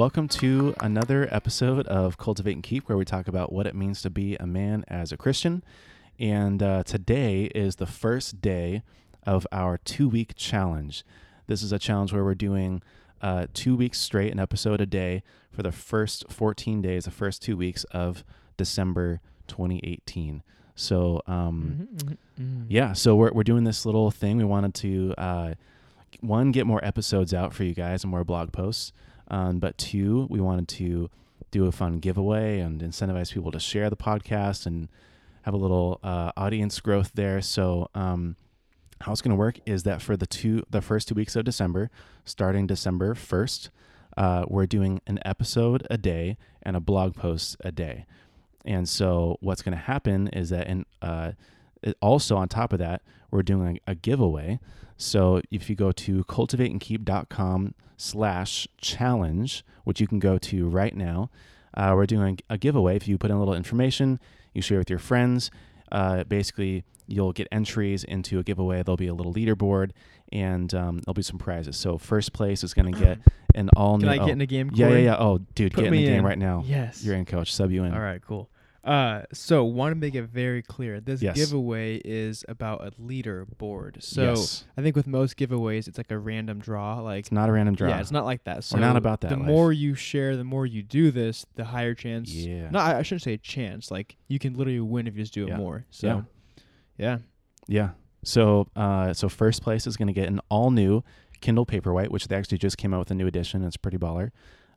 Welcome to another episode of Cultivate and Keep, where we talk about what it means to be a man as a Christian. And uh, today is the first day of our two week challenge. This is a challenge where we're doing uh, two weeks straight, an episode a day for the first 14 days, the first two weeks of December 2018. So, um, Mm-hmm, yeah, so we're, we're doing this little thing. We wanted to, uh, one, get more episodes out for you guys and more blog posts. Um, but two, we wanted to do a fun giveaway and incentivize people to share the podcast and have a little uh, audience growth there. So, um, how it's going to work is that for the two, the first two weeks of December, starting December first, uh, we're doing an episode a day and a blog post a day. And so, what's going to happen is that, and uh, also on top of that, we're doing a, a giveaway. So if you go to cultivateandkeep.com slash challenge, which you can go to right now, uh, we're doing a giveaway. If you put in a little information, you share with your friends, uh, basically you'll get entries into a giveaway. There'll be a little leaderboard and um, there'll be some prizes. So first place is going to get an all Can new. I get oh, in the game? yeah, yeah, yeah. Oh, dude, Put get in the me game in. right now. Yes. You're in, coach. Sub you in. All right, cool. Uh, so want to make it very clear. This Yes. giveaway is about a leaderboard. So yes. I think with most giveaways, it's like a random draw. Like It's not a random draw. yeah, it's not like that. So We're not about that The life. more you share, the more you do this, the higher chance. Yeah. No, I, I shouldn't say chance. Like you can literally win if you just do it more. So Yeah. yeah. Yeah. So, uh, so first place is going to get an all new Kindle Paperwhite, which they actually just came out with a new edition. It's pretty baller.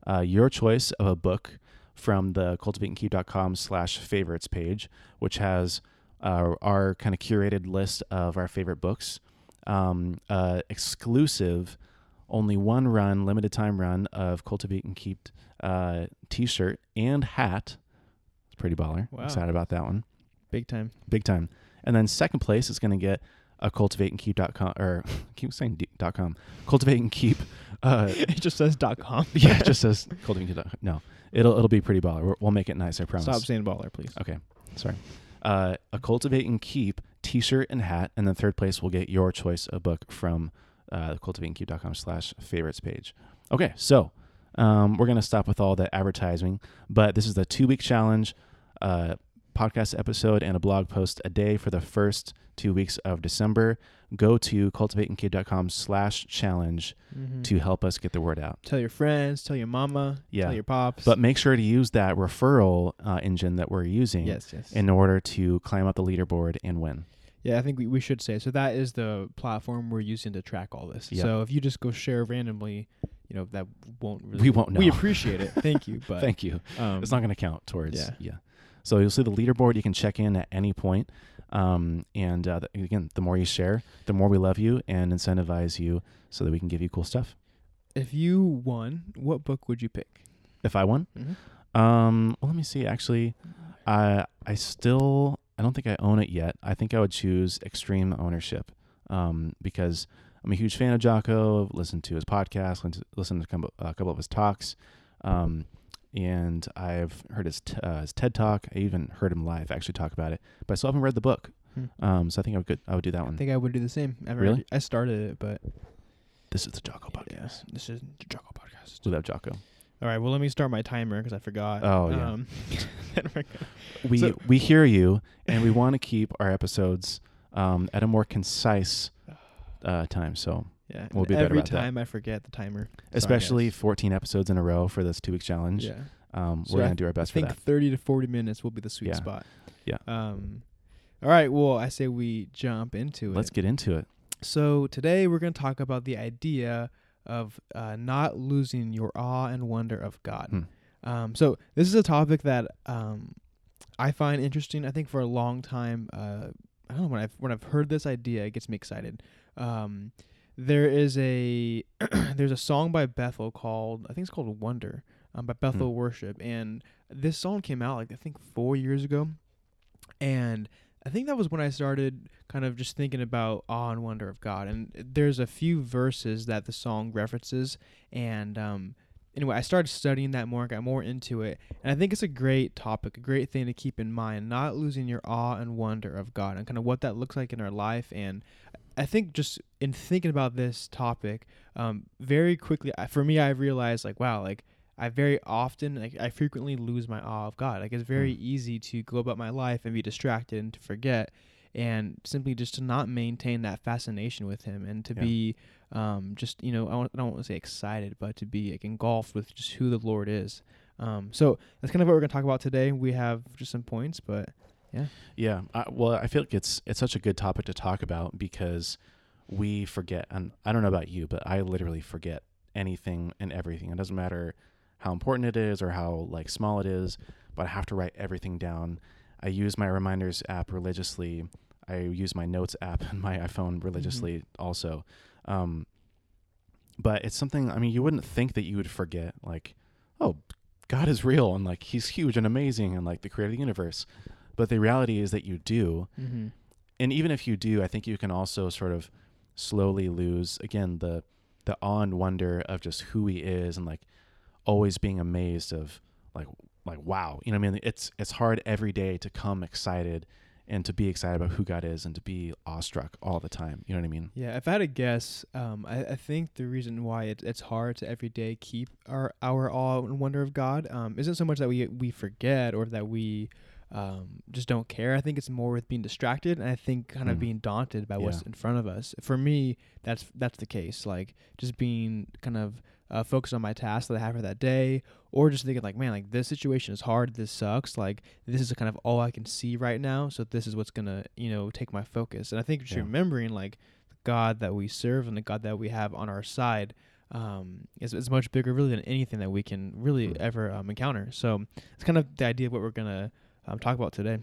Uh, your choice of a book from the cultivateandkeep.com slash favorites page, which has uh, our kind of curated list of our favorite books. Um, uh, exclusive, only one run, limited time run of Cultivate and Keep uh, t-shirt and hat. It's pretty baller. Wow. Excited about that one Big time. big time. And then second place is going to get a cultivateandkeep.com or keep saying d- dot .com. Cultivate and keep. Uh, it just says dot com. yeah, it just says cultivate and keep. No, it'll it'll be pretty baller. We're, we'll make it nice. I promise. Stop saying baller, please. Okay, sorry. Uh, a cultivate and keep T-shirt and hat, and then third place will get your choice of book from uh, the cultivateandkeep.com slash favorites page. Okay, so um, we're gonna stop with all the advertising, but this is the two week challenge. Uh, podcast episode and a blog post a day for the first two weeks of December. Go to cultivateandkeep.com slash challenge Mhm. to help us get the word out. tell your friends, tell your mama, Yeah. tell your pops. But make sure to use that referral uh, engine that we're using yes, yes. in order to climb up the leaderboard and win. Yeah, I think we, we should say so. That is the platform we're using to track all this. Yeah. So if you just go share randomly, you know that won't really. We won't know. We appreciate it. Thank you, but Thank you. um, it's not going to count towards yeah. yeah. So you'll see the leaderboard. You can check in at any point. Um, and uh, th- again, the more you share, the more we love you and incentivize you, so that we can give you cool stuff. If you won, what book would you pick? If I won, Mm-hmm. um, well, let me see. Actually, I I still I don't think I own it yet. I think I would choose Extreme Ownership, um, because I'm a huge fan of Jocko. Listened to his podcast, listened to, listened to a couple- a couple of his talks, um, and I've heard his t- uh, his TED talk. I even heard him live actually talk about it, but I still haven't read the book. Hmm. Um, so I think I would good. I would do that one. I think I would do the same. I Really? read- I started it, but This is the Jocko yeah, podcast this is the Jocko podcast. without Jocko. All right, well, let me start my timer because I forgot. Oh, yeah. Um, We So- we hear you, and we want to keep our episodes um, at a more concise uh, time. So yeah. We'll be every about that. time I forget the timer. Especially guys. 14 episodes in a row for this two week challenge. Yeah. Um, So we're I gonna do our best I for think 30 to 40 minutes will be the sweet Yeah. spot. Yeah. Um, all right. Well, I say we jump into it. Let's get into it. So today we're going to talk about the idea of uh, not losing your awe and wonder of God. Hmm. Um, so this is a topic that um, I find interesting. I think for a long time, uh, I don't know when I've when I've heard this idea, it gets me excited. Um, there is a there's a song by Bethel called I think it's called Wonder um, by Bethel Worship, and this song came out like I think four years ago, and I think that was when I started kind of just thinking about awe and wonder of God. And there's a few verses that the song references, and um, anyway, I started studying that more, I got more into it, and I think it's a great topic, a great thing to keep in mind, not losing your awe and wonder of God, and kind of what that looks like in our life. And I think just in thinking about this topic, um, very quickly for me, I realized like, wow, like I very often, like, I frequently lose my awe of God. Like, it's very Mm. easy to go about my life and be distracted and to forget, and simply just to not maintain that fascination with Him and to Yeah. be, um, just you know, I, want, I don't want to say excited, but to be like engulfed with just who the Lord is. Um, so that's kind of what we're gonna talk about today. We have just some points, but Yeah. I, well, I feel like it's it's such a good topic to talk about because we forget, and I don't know about you, but I literally forget anything and everything. It doesn't matter how important it is or how like small it is, but I have to write everything down. I use my reminders app religiously. I use my notes app on my iPhone religiously also. Um, but it's something. I mean, you wouldn't think that you would forget. Like, oh, God is real and like He's huge and amazing and like the creator of the universe. But the reality is that you do. mm-hmm. And even if you do, I think you can also sort of slowly lose again the the awe and wonder of just who he is and like always being amazed of like like wow. You know what I mean? It's it's hard every day to come excited and to be excited about who God is and to be awestruck all the time. You know what I mean? Yeah, if I had to guess, um, I, I think the reason why it, it's hard to every day keep our our awe and wonder of God um, isn't so much that we we forget or that we um, just don't care. I think it's more with being distracted, and I think kind of Mm. being daunted by what's in front of us. For me, that's that's the case. Like just being kind of uh, focused on my task that I have for that day, or just thinking like, man, like this situation is hard. This sucks. Like this is kind of all I can see right now. So this is what's gonna you know take my focus. And I think just Yeah. remembering like the God that we serve and the God that we have on our side um, is, is much bigger really than anything that we can really Mm. ever um, encounter. So it's kind of the idea of what we're gonna um, talk about today.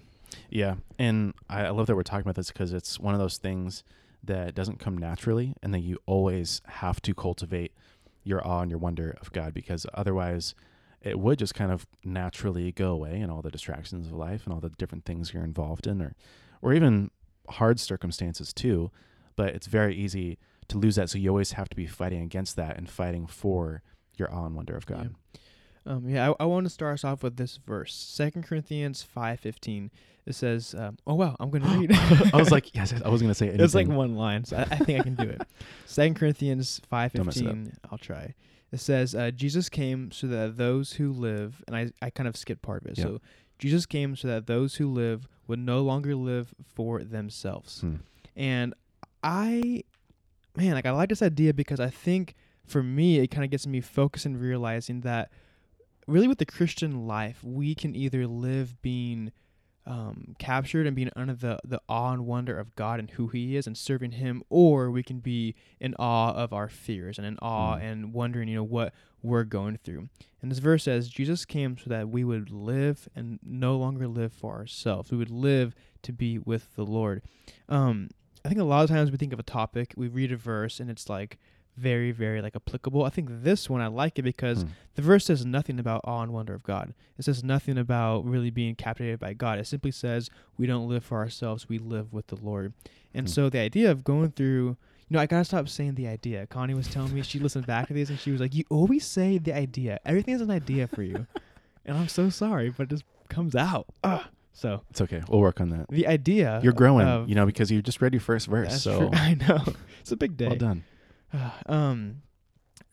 Yeah, and I, I love that we're talking about this because it's one of those things that doesn't come naturally, and that you always have to cultivate your awe and your wonder of God, because otherwise, it would just kind of naturally go away, and all the distractions of life and all the different things you're involved in, or or even hard circumstances too. But it's very easy to lose that, so you always have to be fighting against that and fighting for your awe and wonder of God. Um, yeah, I, I want to start us off with this verse, Second Corinthians five fifteen. It says, um, "Oh wow, I'm going to read." I was like, yes, I was going to say anything. it's like one line, so I, I think I can do it. Second Corinthians five Don't mess it up. fifteen. I'll try. It says, uh, "Jesus came so that those who live," and I I kind of skipped part of it. So Jesus came so that those who live would no longer live for themselves. Hmm. And I, man, like I like this idea because I think for me it kind of gets me focused and realizing that really with the Christian life we can either live being um, captured and being under the the awe and wonder of God and who He is and serving Him, or we can be in awe of our fears and in awe Mm. and wondering, you know, what we're going through. And this verse says Jesus came so that we would live and no longer live for ourselves. We would live to be with the Lord. Um, I think a lot of times we think of a topic, we read a verse, and it's like very, very like applicable. I think this one I like it because Hmm. the verse says nothing about awe and wonder of God. It says nothing about really being captivated by God. It simply says we don't live for ourselves, we live with the Lord. And Hmm. so the idea of going through you know, I gotta stop saying the idea. Connie was telling me she listened back to these and she was like, "You always say the idea. Everything is an idea for you," and I'm so sorry, but it just comes out. Ugh. So It's okay. We'll work on that. the idea You're growing, of- you know, because you just read your first verse. So true. I know it's a big day. well done. um,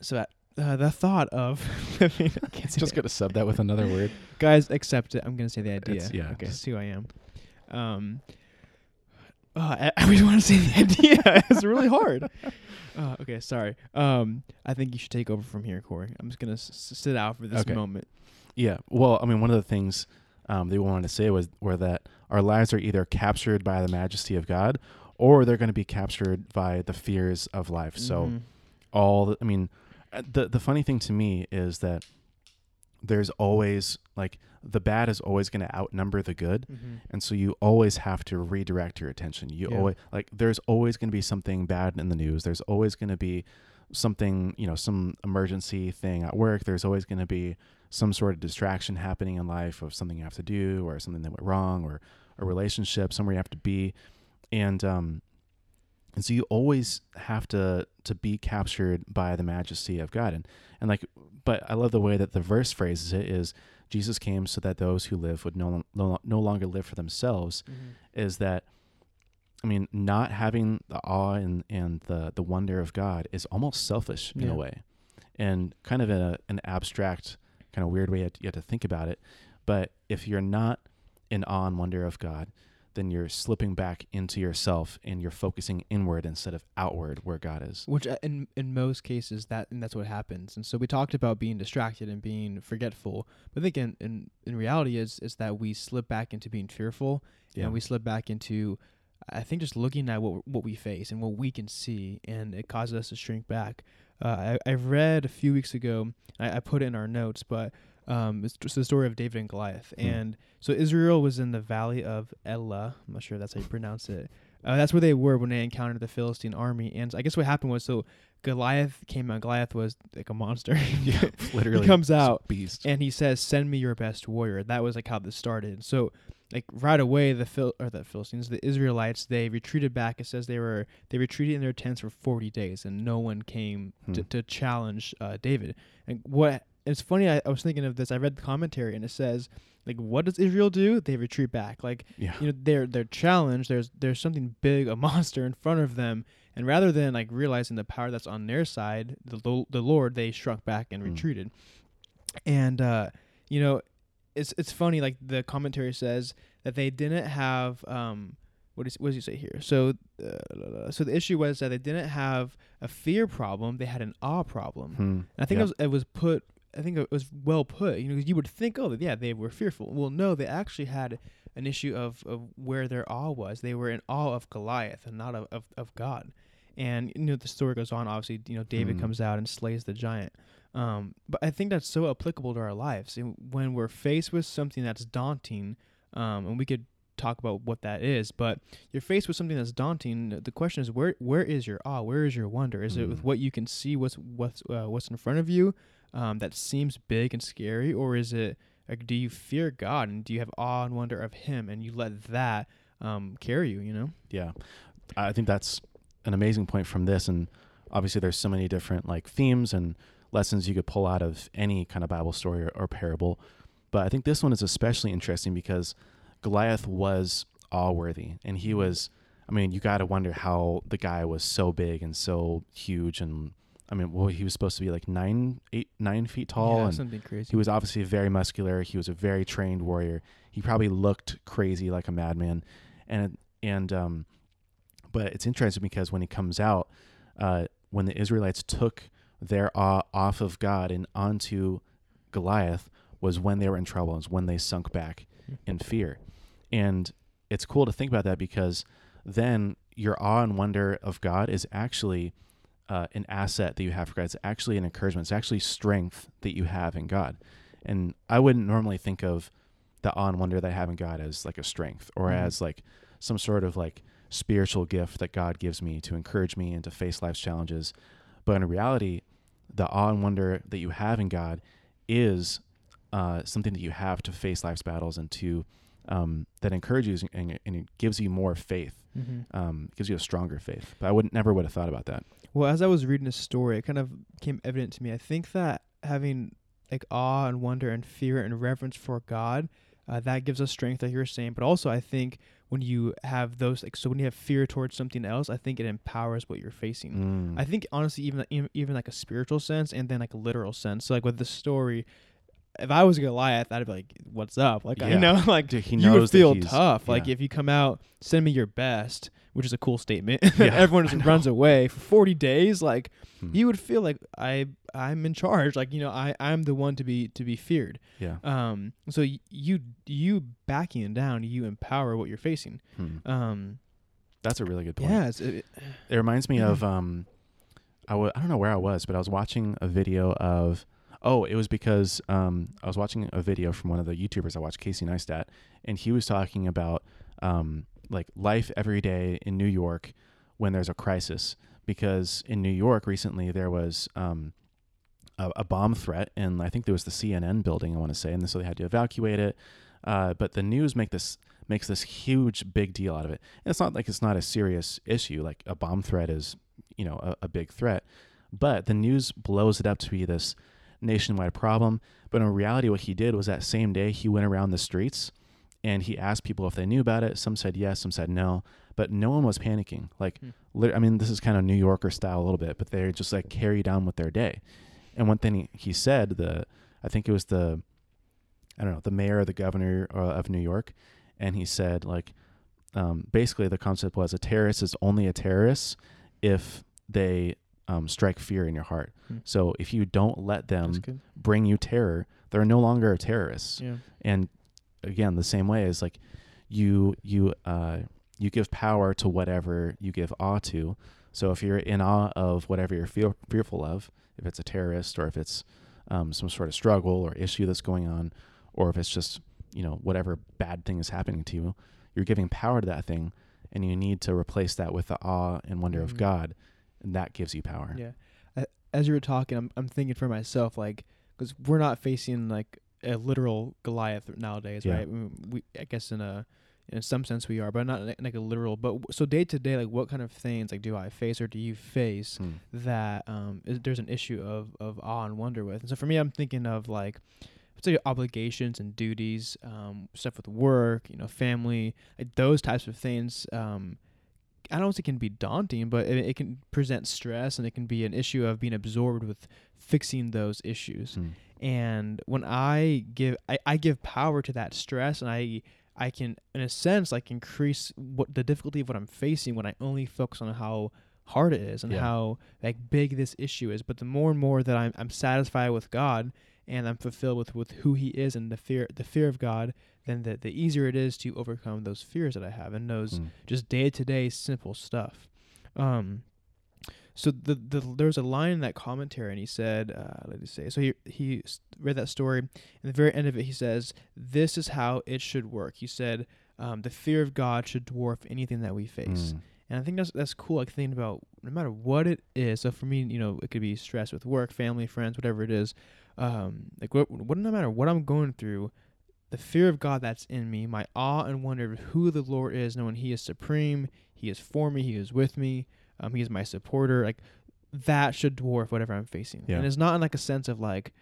so that, uh, the thought of living, I can't say Just gonna sub that with another word. guys accept it. I'm gonna say the idea. It's- yeah, Okay, just- see who I am. Um. Oh, I, I always want to say the idea. it's really hard. Uh, okay, sorry. Um, I think you should take over from here, Corey. I'm just gonna s- s- sit out for this Okay. moment. Yeah. Well, I mean, one of the things um, they wanted to say was were that our lives are either captured by the majesty of God, or they're going to be captured by the fears of life. So Mhm. all the, I mean, uh, the the funny thing to me is that there's always like the bad is always going to outnumber the good. Mhm. And so you always have to redirect your attention. You Yeah. always like there's always going to be something bad in the news. There's always going to be something, you know, some emergency thing at work. There's always going to be some sort of distraction happening in life of something you have to do or something that went wrong or a relationship somewhere you have to be. And um and so you always have to to be captured by the majesty of God. And and like but I love the way that the verse phrases it is Jesus came so that those who live would no, no, no longer live for themselves Mhm. is that I mean, not having the awe and, and the, the wonder of God is almost selfish in Yeah. a way. And kind of in a, an abstract kind of weird way you have to think about it. But if you're not in awe and wonder of God, then you're slipping back into yourself and you're focusing inward instead of outward where God is. Which uh, in in most cases that and that's what happens. And so we talked about being distracted and being forgetful. But I think in in, in reality is is that we slip back into being fearful Yeah. and we slip back into I think just looking at what what we face and what we can see, and it causes us to shrink back. Uh, I I read a few weeks ago. I, I put it in our notes, but um, it's just the story of David and Goliath. Hmm. And so Israel was in the valley of Elah. I'm not sure that's how you pronounce it. Uh, that's where they were when they encountered the Philistine army. And I guess what happened was so Goliath came out. Goliath was like a monster. yeah, literally he comes out beast. and he says, "Send me your best warrior." That was like how this started. So, like right away, the Phil or the Philistines, the Israelites, they retreated back. It says they were they retreated in their tents for forty days, and no one came to, Hmm. to challenge uh, David. And what it's funny, I, I was thinking of this. I read the commentary, and it says like, what does Israel do? They retreat back. Like yeah. you know they're they're challenged there's there's something big a monster in front of them and rather than like realizing the power that's on their side the the, the lord they shrunk back and Mm. retreated and uh you know it's it's funny like the commentary says that they didn't have um what does what does he say here so uh, so the issue was that they didn't have a fear problem they had an awe problem Hmm. and I think Yeah. it was it was put. I think it was well put. You know, 'cause you would think, oh, yeah, they were fearful. Well, no, they actually had an issue of, of where their awe was. They were in awe of Goliath and not of, of, of God. And you know, the story goes on. Obviously, you know, David Mm. comes out and slays the giant. Um, but I think that's so applicable to our lives. And when we're faced with something that's daunting, um, and we could talk about what that is, but you're faced with something that's daunting. The question is, where where is your awe? Where is your wonder? Is it with Mm. what you can see? What's what's uh, what's in front of you? Um, that seems big and scary, or is it like do you fear God and do you have awe and wonder of Him and you let that um, carry you? You know. Yeah. I think that's an amazing point from this. And obviously, there's so many different like themes and lessons you could pull out of any kind of Bible story or, or parable. But I think this one is especially interesting because Goliath was awe worthy. And he was, I mean, you got to wonder how the guy was so big and so huge. And I mean, well, he was supposed to be like nine, eight, nine feet tall. yeah, and something crazy. he was obviously very muscular. He was a very trained warrior. He probably looked crazy like a madman, and and um, but it's interesting because when he comes out, uh, when the Israelites took their awe off of God and onto Goliath, was when they were in trouble. Was when they sunk back in fear, and it's cool to think about that because then your awe and wonder of God is actually uh, an asset that you have for God. It's actually an encouragement. It's actually strength that you have in God. And I wouldn't normally think of the awe and wonder that I have in God as like a strength or Mhm. as like some sort of like spiritual gift that God gives me to encourage me and to face life's challenges. But in reality, the awe and wonder that you have in God is uh, something that you have to face life's battles and to um, that encourages you and, and it gives you more faith, Mm-hmm. um, gives you a stronger faith. But I would never would have thought about that. Well, as I was reading this story, it kind of came evident to me. I think that having like awe and wonder and fear and reverence for God, uh, that gives us strength, like you were saying. But also, I think when you have those, like, so when you have fear towards something else, I think it empowers what you're facing. Mm. I think honestly, even even even like a spiritual sense and then like a literal sense. So like with the story, if I was Goliath, I'd be like, "What's up?" Like Yeah. you know, like Dude, he you would feel tough. Like if you come out, send me your best, which is a cool statement. Yeah, Everyone just runs away for 40 days. Like Hmm. you would feel like I I'm in charge. Like you know I I'm the one to be to be feared. yeah. Um. So y- you you backing it down, you empower what you're facing. Hmm. Um. That's a really good point. Yeah. It's, it, It reminds me Yeah. of um, I w- I don't know where I was, but I was watching a video of. Oh, it was because um, I was watching a video from one of the YouTubers I watch, Casey Neistat, and he was talking about um, like life every day in New York when there's a crisis. Because in New York recently there was um, a, a bomb threat, and I think there was the CNN building. I want to say, and so they had to evacuate it. Uh, but the news make this makes this huge big deal out of it. And it's not like it's not a serious issue. Like a bomb threat is, you know, a, a big threat. But the news blows it up to be this nationwide problem. But in reality, what he did was that same day he went around the streets and he asked people if they knew about it. Some said yes, some said no, but no one was panicking. Like, Hmm. I mean, this is kind of New Yorker style a little bit, but they're just like carried on with their day. And one thing he, he said, the I think it was the, I don't know, the mayor or the governor uh, of New York, and he said like, um, basically the concept was a terrorist is only a terrorist if they um, strike fear in your heart. Hmm. So if you don't let them bring you terror, they're no longer a terrorist. Yeah. And again, the same way is like you you uh you give power to whatever you give awe to. So if you're in awe of whatever you're fear, fearful of, if it's a terrorist or if it's um, some sort of struggle or issue that's going on, or if it's just you know whatever bad thing is happening to you, you're giving power to that thing, and you need to replace that with the awe and wonder Mhm. of God, and that gives you power. Yeah. As you were talking, I'm I'm thinking for myself like because we're not facing like a literal Goliath nowadays, Yeah. right? We, I guess in a in some sense we are, but not like, like a literal. But w- so day to day, like what kind of things like do I face or do you face Hmm. that um is, there's an issue of of awe and wonder with? And so for me, I'm thinking of like. Say obligations and duties, um, stuff with work, you know, family, like those types of things. Um, I don't think it can be daunting, but it, it can present stress and it can be an issue of being absorbed with fixing those issues. Hmm. And when I give, I, I give power to that stress, and I I can, in a sense, like increase what the difficulty of what I'm facing when I only focus on how hard it is and Yeah. how like big this issue is. But the more and more that I'm I'm satisfied with God and I'm fulfilled with with who He is and the fear the fear of God, then the the easier it is to overcome those fears that I have and those Hmm. just day to day simple stuff. Um, so the the there was a line in that commentary, and he said, uh, "Let me say." So he he read that story, and the very end of it, he says, "This is how it should work." He said, um, "The fear of God should dwarf anything that we face." Hmm. And I think that's that's cool. Like thinking about no matter what it is. So for me, you know, it could be stress with work, family, friends, whatever it is. Um, like what, what no matter what I'm going through, the fear of God that's in me, my awe and wonder of who the Lord is, knowing He is supreme, He is for me, He is with me, um, He is my supporter. Like that should dwarf whatever I'm facing. Yeah. And it's not in like a sense of like,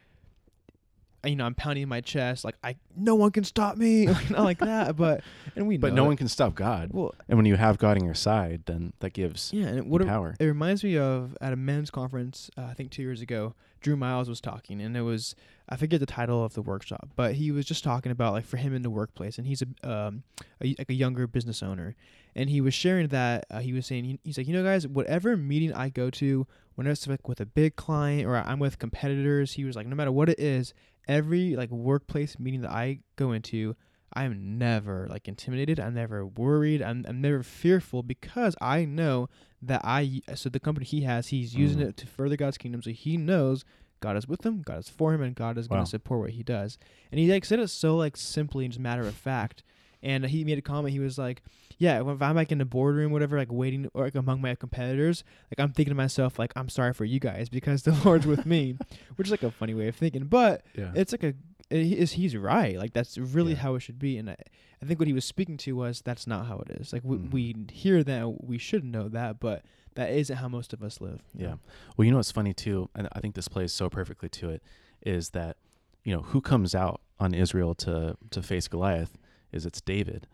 you know, I'm pounding my chest, like I no one can stop me, not like that. But and we But no it. one can stop God. Well, And when you have God on your side, then that gives yeah, and what it, power. it reminds me of at a men's conference, uh, I think two years ago, Drew Miles was talking, and it was I forget the title of the workshop, but he was just talking about like for him in the workplace, and he's a um a, like a younger business owner, and he was sharing that uh, he was saying he- he's like you know guys, whatever meeting I go to, whenever it's like with a big client or I'm with competitors, he was like no matter what it is, every like workplace meeting that I go into. I'm never like intimidated. I'm never worried. I'm, I'm never fearful because I know that I so the company he has he's using Mm. it to further God's kingdom so he knows God is with him God is for him and God is going to support what he does and he like said it so like simply and just matter of fact and he made a comment he was like yeah if I'm like in the boardroom whatever like waiting or like among my competitors like I'm thinking to myself like I'm sorry for you guys because the Lord's with me which is like a funny way of thinking but Yeah. it's like a he is he's right like that's really Yeah. how it should be and I, I think what he was speaking to was that's not how it is like we, Mhm. we hear that we should know that but that isn't how most of us live Yeah. know? Well, you know what's funny too, and I think this plays so perfectly to it, is that you know who comes out on Israel to to face Goliath is it's David,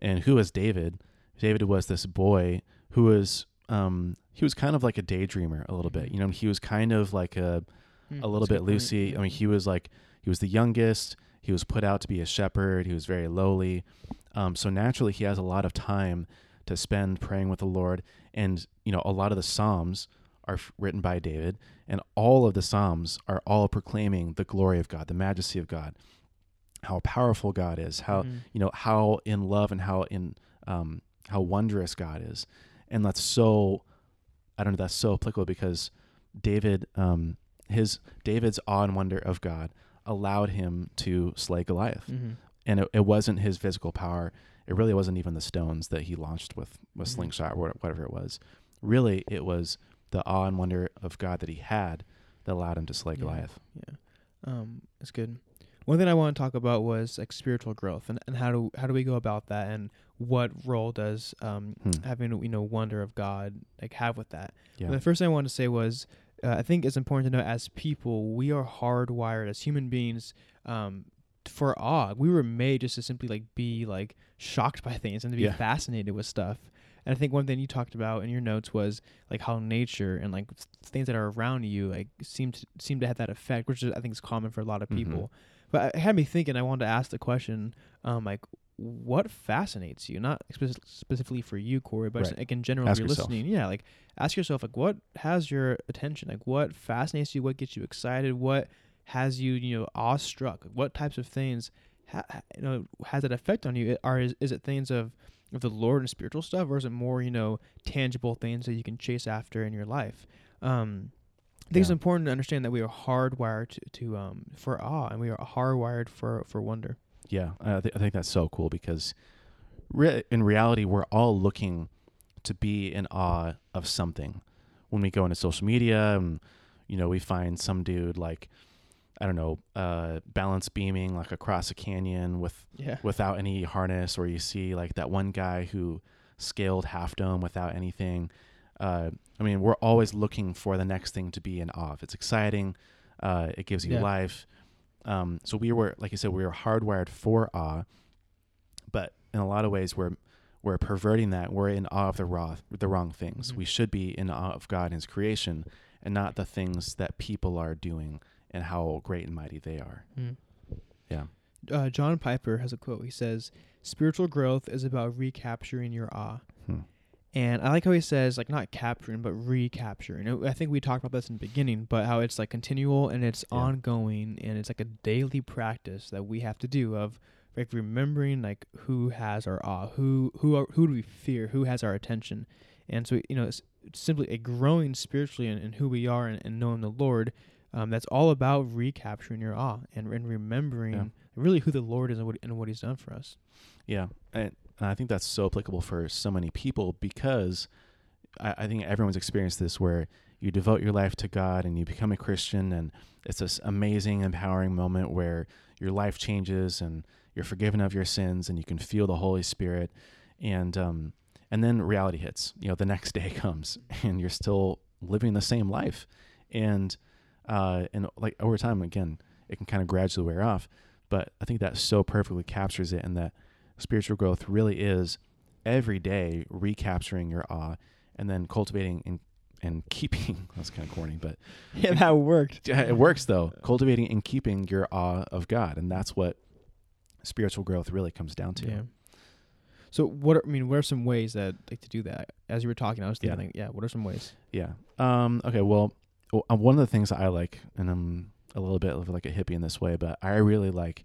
and who is David? David was this boy who was um he was kind of like a daydreamer a little bit. Mhm. You know, he was kind of like a Hmm, a little that's bit loosey. Yeah. I mean, he was like he was the youngest. He was put out to be a shepherd. He was very lowly. Um, so naturally, he has a lot of time to spend praying with the Lord. And you know, a lot of the Psalms are f- written by David, and all of the Psalms are all proclaiming the glory of God, the majesty of God, how powerful God is, how Mhm. you know how in love and how in um, how wondrous God is, and that's so I don't know that's so applicable because David um, his David's awe and wonder of God allowed him to slay Goliath, Mhm. and it, it wasn't his physical power. It really wasn't even the stones that he launched with with Mhm. slingshot or whatever it was. Really, it was the awe and wonder of God that he had that allowed him to slay Yeah. Goliath. yeah um it's good one thing i want to talk about was like spiritual growth and, and how do how do we go about that and what role does um Hmm. having you know wonder of god like have with that Yeah. The first thing I wanted to say was uh, I think it's important to know as people, we are hardwired as human beings um, for awe. We were made just to simply like be like shocked by things and to be Yeah. fascinated with stuff. And I think one thing you talked about in your notes was like how nature and like things that are around you like seem to seem to have that effect, which is, I think is common for a lot of Mhm. people. But it had me thinking. I wanted to ask the question, um, like, what fascinates you? Not spec- specifically for you, Corey, but Right. like in general, Ask if you're yourself. listening. Yeah, like ask yourself, like, what has your attention? Like, what fascinates you? What gets you excited? What has you, you know, awestruck? What types of things, ha- ha- you know, has that effect on you? Are is, is it things of of the Lord and spiritual stuff, or is it more, you know, tangible things that you can chase after in your life? Um, I think it's important to understand that we are hardwired to, to um for awe, and we are hardwired for for wonder. Yeah, I, th- I think that's so cool because re- in reality, we're all looking to be in awe of something. When we go into social media, and you know, we find some dude like, I don't know, uh, balance beaming like across a canyon with Yeah. without any harness, or you see like that one guy who scaled Half Dome without anything. Uh, I mean, we're always looking for the next thing to be in awe. of. It's exciting. Uh, it gives you Yeah. life. Um, so we were, like I said, we were hardwired for awe, but in a lot of ways, we're we're perverting that. We're in awe of the raw, the wrong things. Mhm. We should be in awe of God and His creation, and not the things that people are doing and how great and mighty they are. Mm. Yeah. Uh, John Piper has a quote. He says, "Spiritual growth is about recapturing your awe." Hmm. And I like how he says, like not capturing, but recapturing. I think we talked about this in the beginning, but how it's like continual and it's Yeah. ongoing and it's like a daily practice that we have to do of like remembering like who has our awe, who who are, who do we fear, who has our attention, and so you know it's simply a growing spiritually in, in who we are and, and knowing the Lord. Um, that's all about recapturing your awe and, and remembering Yeah. really who the Lord is and what and what He's done for us. Yeah, and, and I think that's so applicable for so many people because I, I think everyone's experienced this where you devote your life to God and you become a Christian, and it's this amazing, empowering moment where your life changes and you're forgiven of your sins and you can feel the Holy Spirit, and um, and then reality hits. You know, the next day comes and you're still living the same life, and uh, and like over time, again, it can kind of gradually wear off. But I think that so perfectly captures it, and that spiritual growth really is every day recapturing your awe and then cultivating and, and keeping that's kind of corny but Yeah, that worked. it works though cultivating and keeping your awe of god and that's what spiritual growth really comes down to Yeah. So what are, I mean, what are some ways that like to do that? As you were talking, I was thinking, yeah, what are some ways? yeah um okay well uh, one of the things that i like and i'm a little bit of like a hippie in this way but i really like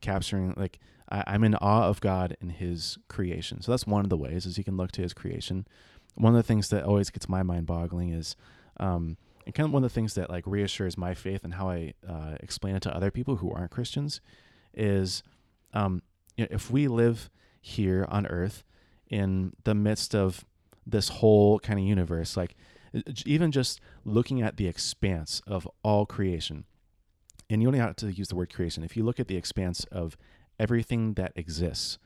capturing like I, i'm in awe of god and his creation. So that's one of the ways is you can look to his creation. One of the things that always gets my mind boggling is um and kind of one of the things that like reassures my faith and how i uh, explain it to other people who aren't christians is um you know, if we live here on earth in the midst of this whole kind of universe like even just looking at the expanse of all creation and you only have to use the word creation. If you look at the expanse of everything that exists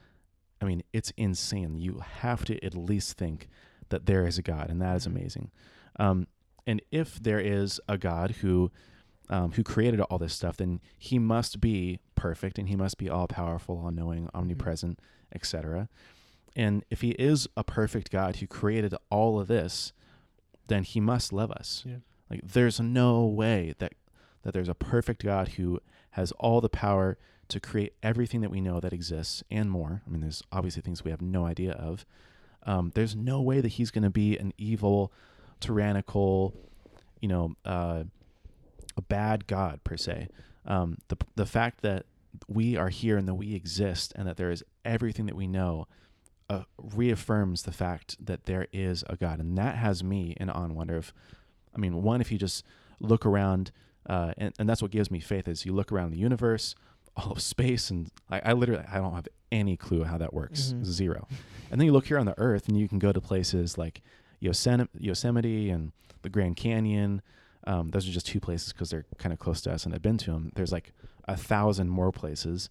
i mean it's insane. You have to at least think that there is a god and that is amazing. Um, and if there is a god who um, who created all this stuff then he must be perfect and he must be all powerful all knowing omnipresent etc and if he is a perfect god who created all of this then he must love us. Yeah. like there's no way that that there's a perfect god who has all the power to create everything that we know that exists and more. I mean there's obviously things we have no idea of. Um, there's no way that he's going to be an evil tyrannical you know uh, a bad god per se. Um, the, the fact that we are here and that we exist and that there is everything that we know uh, reaffirms the fact that there is a God, and that has me in and wonder. Of, I mean, one, if you just look around, uh, and, and that's what gives me faith is you look around the universe, all of space, and I, I literally I don't have any clue how that works, Mhm. zero. And then you look here on the Earth, and you can go to places like Yosemite, Yosemite and the Grand Canyon. Um, those are just two places because they're kind of close to us, and I've been to them. There's like a thousand more places,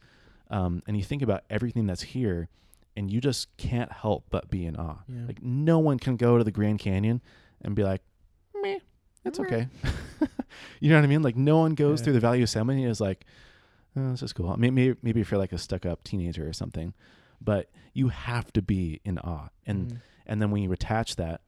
um, and you think about everything that's here, and you just can't help but be in awe. Yeah. Like no one can go to the Grand Canyon and be like, "Meh, it's Meh." okay." you know what I mean? Like no one goes Yeah. through the Valley of Yosemite and is like, oh, "This is cool." Maybe, maybe maybe if you're like a stuck-up teenager or something, but you have to be in awe. And Mhm. And then when you attach that,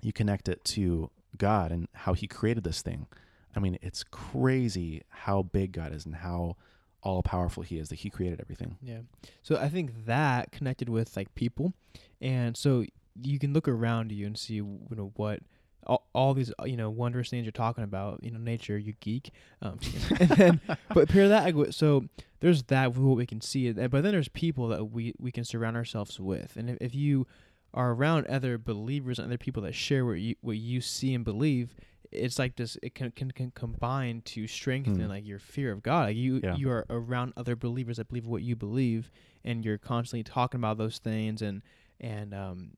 you connect it to God and how He created this thing. I mean, it's crazy how big God is and how all powerful He is that He created everything. Yeah. So I think that connected with like people, and so you can look around you and see you know what all, all these uh, you know wondrous things you're talking about. You know, nature, you geek. Um, and then, but pair that like, so there's that what we can see, and- but then there's people that we we can surround ourselves with, and if, if you are around other believers and other people that share what you what you see and believe. It's like this. It can, can can combine to strengthen Hmm. like your fear of God. Like you Yeah. you are around other believers that believe what you believe, and you're constantly talking about those things and and um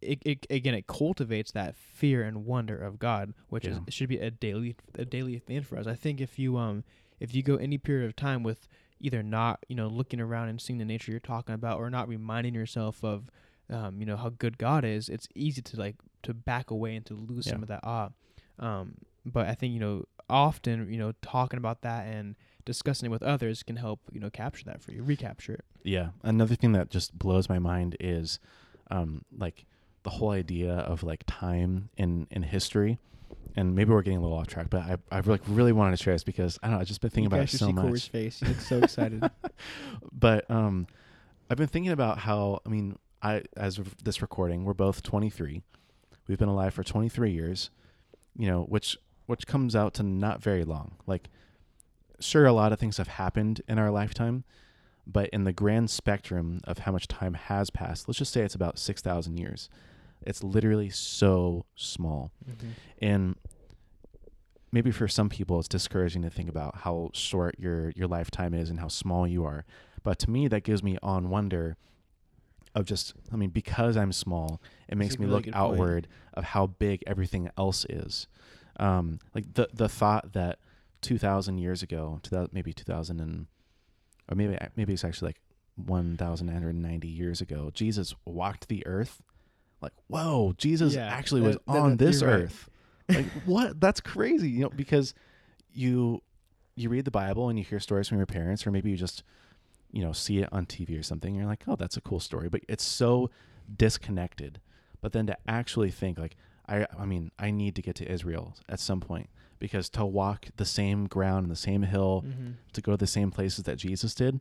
it, it again it cultivates that fear and wonder of God which is should be a daily a daily thing for us. I think if you um if you go any period of time with either not you know looking around and seeing the nature you're talking about or not reminding yourself of um you know how good God is it's easy to like to back away and to lose some of that awe. Um but I think you know often you know talking about that and discussing it with others can help you know capture that for you recapture it. Yeah. Another thing that just blows my mind is um, like the whole idea of like time in, in history. And maybe we're getting a little off track, but I, I like really wanted to share this because I don't know, I've just been thinking you about it guys should so see much. Corey's face he looks so excited but um, I've been thinking about how I mean, I as of this recording, we're both 23. We've been alive for 23 years, you know, which which comes out to not very long. Like, sure, a lot of things have happened in our lifetime, but in the grand spectrum of how much time has passed, let's just say it's about 6,000 years. It's literally so small. Mhm. And maybe for some people it's discouraging to think about how short your your lifetime is and how small you are but to me that gives me on wonder of just i mean because i'm small it That's makes me really look good point. outward of how big everything else is um like the the thought that 2000 years ago 2000 maybe 2000 and or maybe maybe it's actually like 1990 years ago jesus walked the earth like whoa jesus Yeah, actually was that- on that- this you're right. earth like what that's crazy you know because you you read the bible and you hear stories from your parents or maybe you just you know see it on tv or something and you're like oh that's a cool story but it's so disconnected but then to actually think like i i mean i need to get to israel at some point because to walk the same ground and the same hill Mhm. to go to the same places that jesus did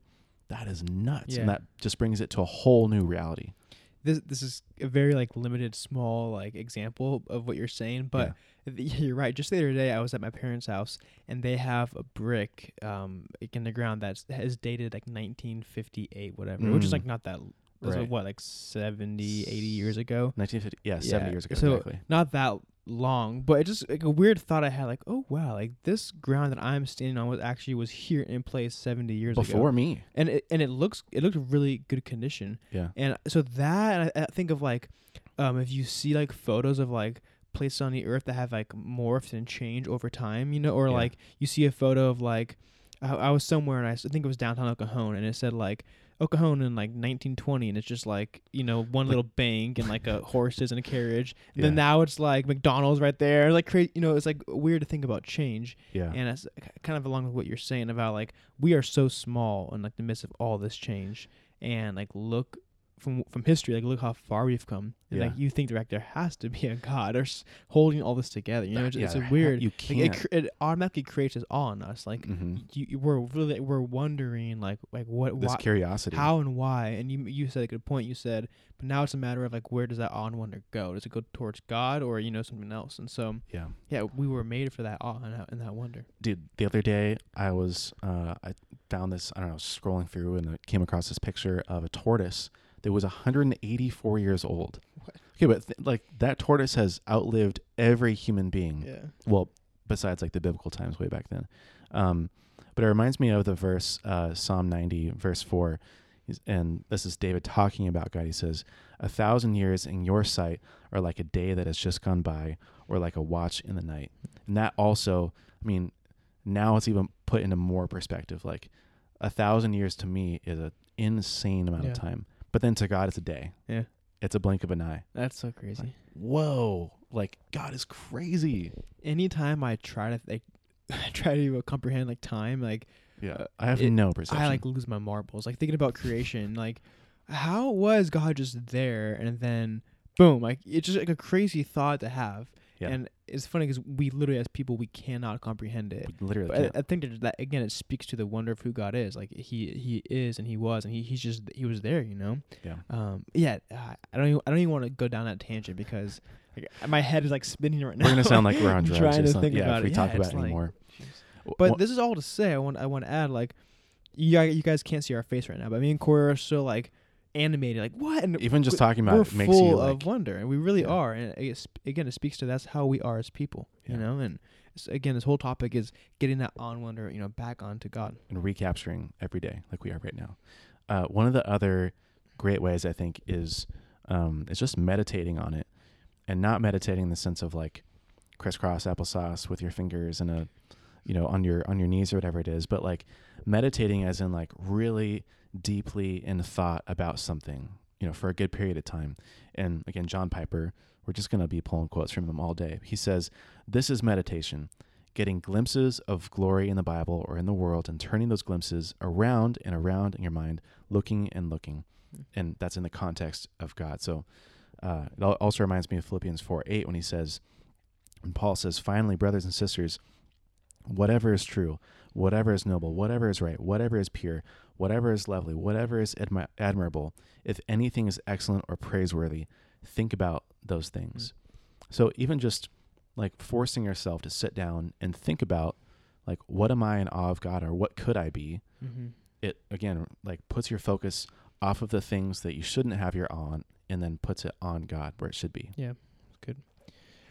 that is nuts Yeah. and that just brings it to a whole new reality this this is a very like limited small like example of what you're saying but th- you're right. Just the other day i was at my parents house and they have a brick um in the ground that's is dated like 1958 whatever which is Mm. like not that that's like, Right. what like 70 80 years ago? 1950 yeah, 70 years ago so- exactly. not that long but it just like a weird thought i had like oh wow like this ground that i'm standing on was actually was here in place 70 years before ago me. And it and it looks it looked really good condition. Yeah. And so that I, I think of like um if you see like photos of like places on the earth that have like morphed and changed over time you know or Yeah. like you see a photo of like I, I was somewhere and I think it was downtown El Cajon and it said like Cajon in like 1920 and it's just like you know one Like- little bank and like a horses and a carriage. And Yeah. then now it's like McDonald's right there like cra- you know it's like weird to think about change. Yeah. And it's kind of along with what you're saying about like we are so small in like the midst of all this change. And like look from from history like look how far we've come. And like you think like there has to be a god or s- holding all this together you know it's, Yeah, it's ha- weird you can't it, cr- it automatically creates this awe in us like Mhm. you, you we're really we're wondering like like what this why, curiosity. how and why and you you said a good point you said but now it's a matter of like where does that awe and wonder go? Does it go towards god or you know something else? And so yeah. yeah we were made for that awe and that, and that wonder. Dude the other day i was uh i found this i don't know scrolling through and I came across this picture of a tortoise that was 184 years old. What? okay but th- like that tortoise has outlived every human being. Yeah. Well besides like the biblical times way back then. Um but it reminds me of the verse uh psalm 90 verse 4 and this is david talking about god. He says a thousand years in your sight are like a day that has just gone by or like a watch in the night. And that also i mean now it's even put into more perspective. Like a thousand years to me is an insane amount Yeah. of time but then to god it's a day Yeah. it's a blink of an eye That's so crazy. whoa like god is crazy Anytime I try to like try to comprehend like time, like yeah Uh, i have it- no perception I like lose my marbles. Like thinking about creation, like how was God just there and then boom like it's just like a crazy thought to have Yeah. and it's funny because we literally as people we cannot comprehend it We literally I. I think that, that again it speaks to the wonder of who god is like he he is and he was and he, he's just he was there you know Yeah. um yeah i don't even i don't even want to go down that tangent because like, my head is like spinning right now We're gonna sound like we're on drugs trying to think Yeah, about if we it. talk Yeah, about it like- anymore. But Wha- this is all to say. I want I want to add like, you guys, you guys can't see our face right now, but me and Corey are so like animated, like what? And even just talking about we're it makes full you like of wonder, and we really Yeah. are. And it, again, it speaks to that's how we are as people, Yeah. you know. And again, this whole topic is getting that on wonder, you know, back onto God. and recapturing every day like we are right now. Uh, one of the other great ways I think is um, is just meditating on it, and not meditating in the sense of like crisscross applesauce with your fingers and a you know on your on your knees or whatever it is, but like meditating as in like really deeply in thought about something you know for a good period of time. And again, John Piper, we're just gonna be pulling quotes from him all day. He says, "This is meditation." getting glimpses of glory in the Bible or in the world and turning those glimpses around and around in your mind, looking and looking. Mm. And that's in the context of God. So uh, it also reminds me of Philippians 4 8 when he says, and Paul says, finally, brothers and sisters, whatever is true, whatever is noble, whatever is right, whatever is pure, whatever is lovely, whatever is admi- admirable, if anything is excellent or praiseworthy, think about those things. So even just like forcing yourself to sit down and think about like what am I in awe of God or what could I be? Mm-hmm. It again like puts your focus off of the things that you shouldn't have your on and then puts it on God where it should be.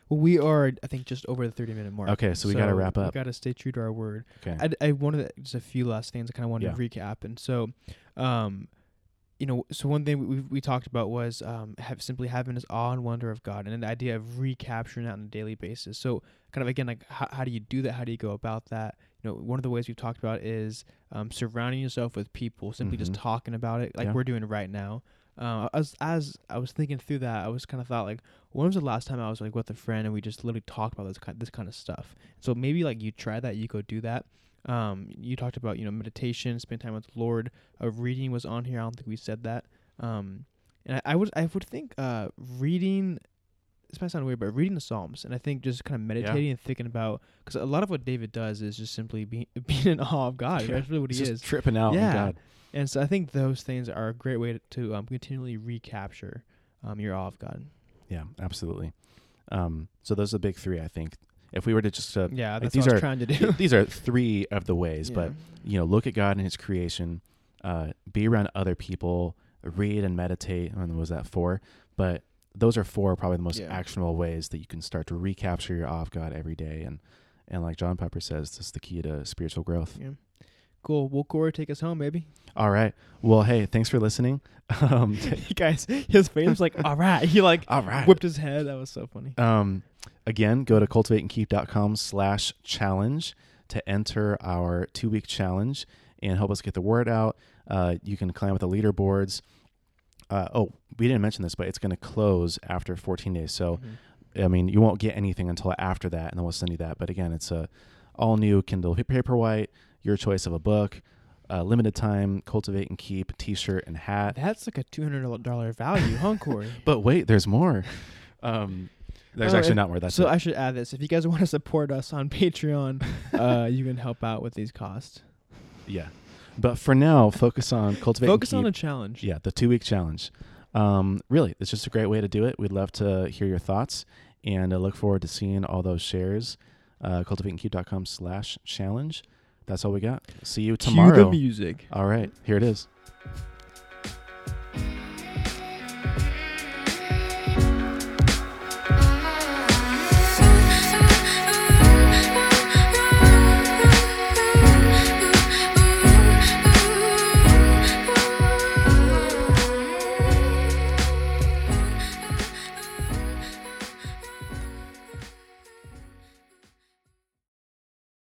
Well, we are, I think, just over the thirty minute mark. Okay, so we gotta wrap up. We gotta stay true to our word. Okay. I, I wanted to- just a few last things I kind of wanted to recap, and so, um, you know, so one thing we we talked about was um have simply having this awe and wonder of God, and the idea of recapturing that on a daily basis. So, kind of again, like how how do you do that? How do you go about that? You know, one of the ways we've talked about is um surrounding yourself with people, simply just Mhm. talking about it, like Yeah. we're doing right now. Uh, as as I was thinking through that, I was kind of thought like, when was the last time I was like with a friend and we just literally talked about this kind this kind of stuff? So maybe like you try that, you go do that. Um, you talked about you know meditation, spend time with the Lord. Uh, reading was on here. I don't think we said that. Um, and I, I would I would think uh reading. This might sound weird, but reading the Psalms and I think just kind of meditating and thinking about because a lot of what David does is just simply being being in awe of God. Yeah, That's really what he Just is. tripping out Yeah. And so I think those things are a great way to, to um, continually recapture um, your awe of God. Yeah, absolutely. Um, so those are the big three, I think. If we were to just uh, Yeah, like, these what I was are- trying to do. these are three of the ways, but you know, look at God and His creation, uh, be around other people, read and meditate. I don't know, was that four? But those are four probably the most Yeah. actionable ways that you can start to recapture your off God every day. And and like John Piper says, this is the key to spiritual growth. Yeah. Cool. Well, Corey, take us home, baby. All right. Well, hey, thanks for listening. Um, you guys, his face was like, all right. He like all right. whipped his head. That was so funny. Um, again, go to cultivateandkeep.com slash challenge to enter our two week challenge and help us get the word out. Uh, you can climb with the leaderboards. Uh, oh, we didn't mention this, but it's going to close after 14 days. So, Mhm. I mean, you won't get anything until after that, and then we'll send you that. But again, it's a all new Kindle Paperwhite, your choice of a book, uh, limited time, cultivate and keep T-shirt and hat. that's like a two hundred dollar value, huh, Corey? But wait, there's more. Um, there's Oh, actually not more. That's so it. I should add this. If you guys want to support us on Patreon, uh, you can help out with these costs. Yeah. But for now, focus on cultivate. and Focus on a challenge. yeah, the two week challenge. Um, really, it's just a great way to do it. We'd love to hear your thoughts and I look forward to seeing all those shares. Uh, cultivateandkeep.com slash challenge. That's all we got. See you Cue tomorrow. the music. All right, here it is.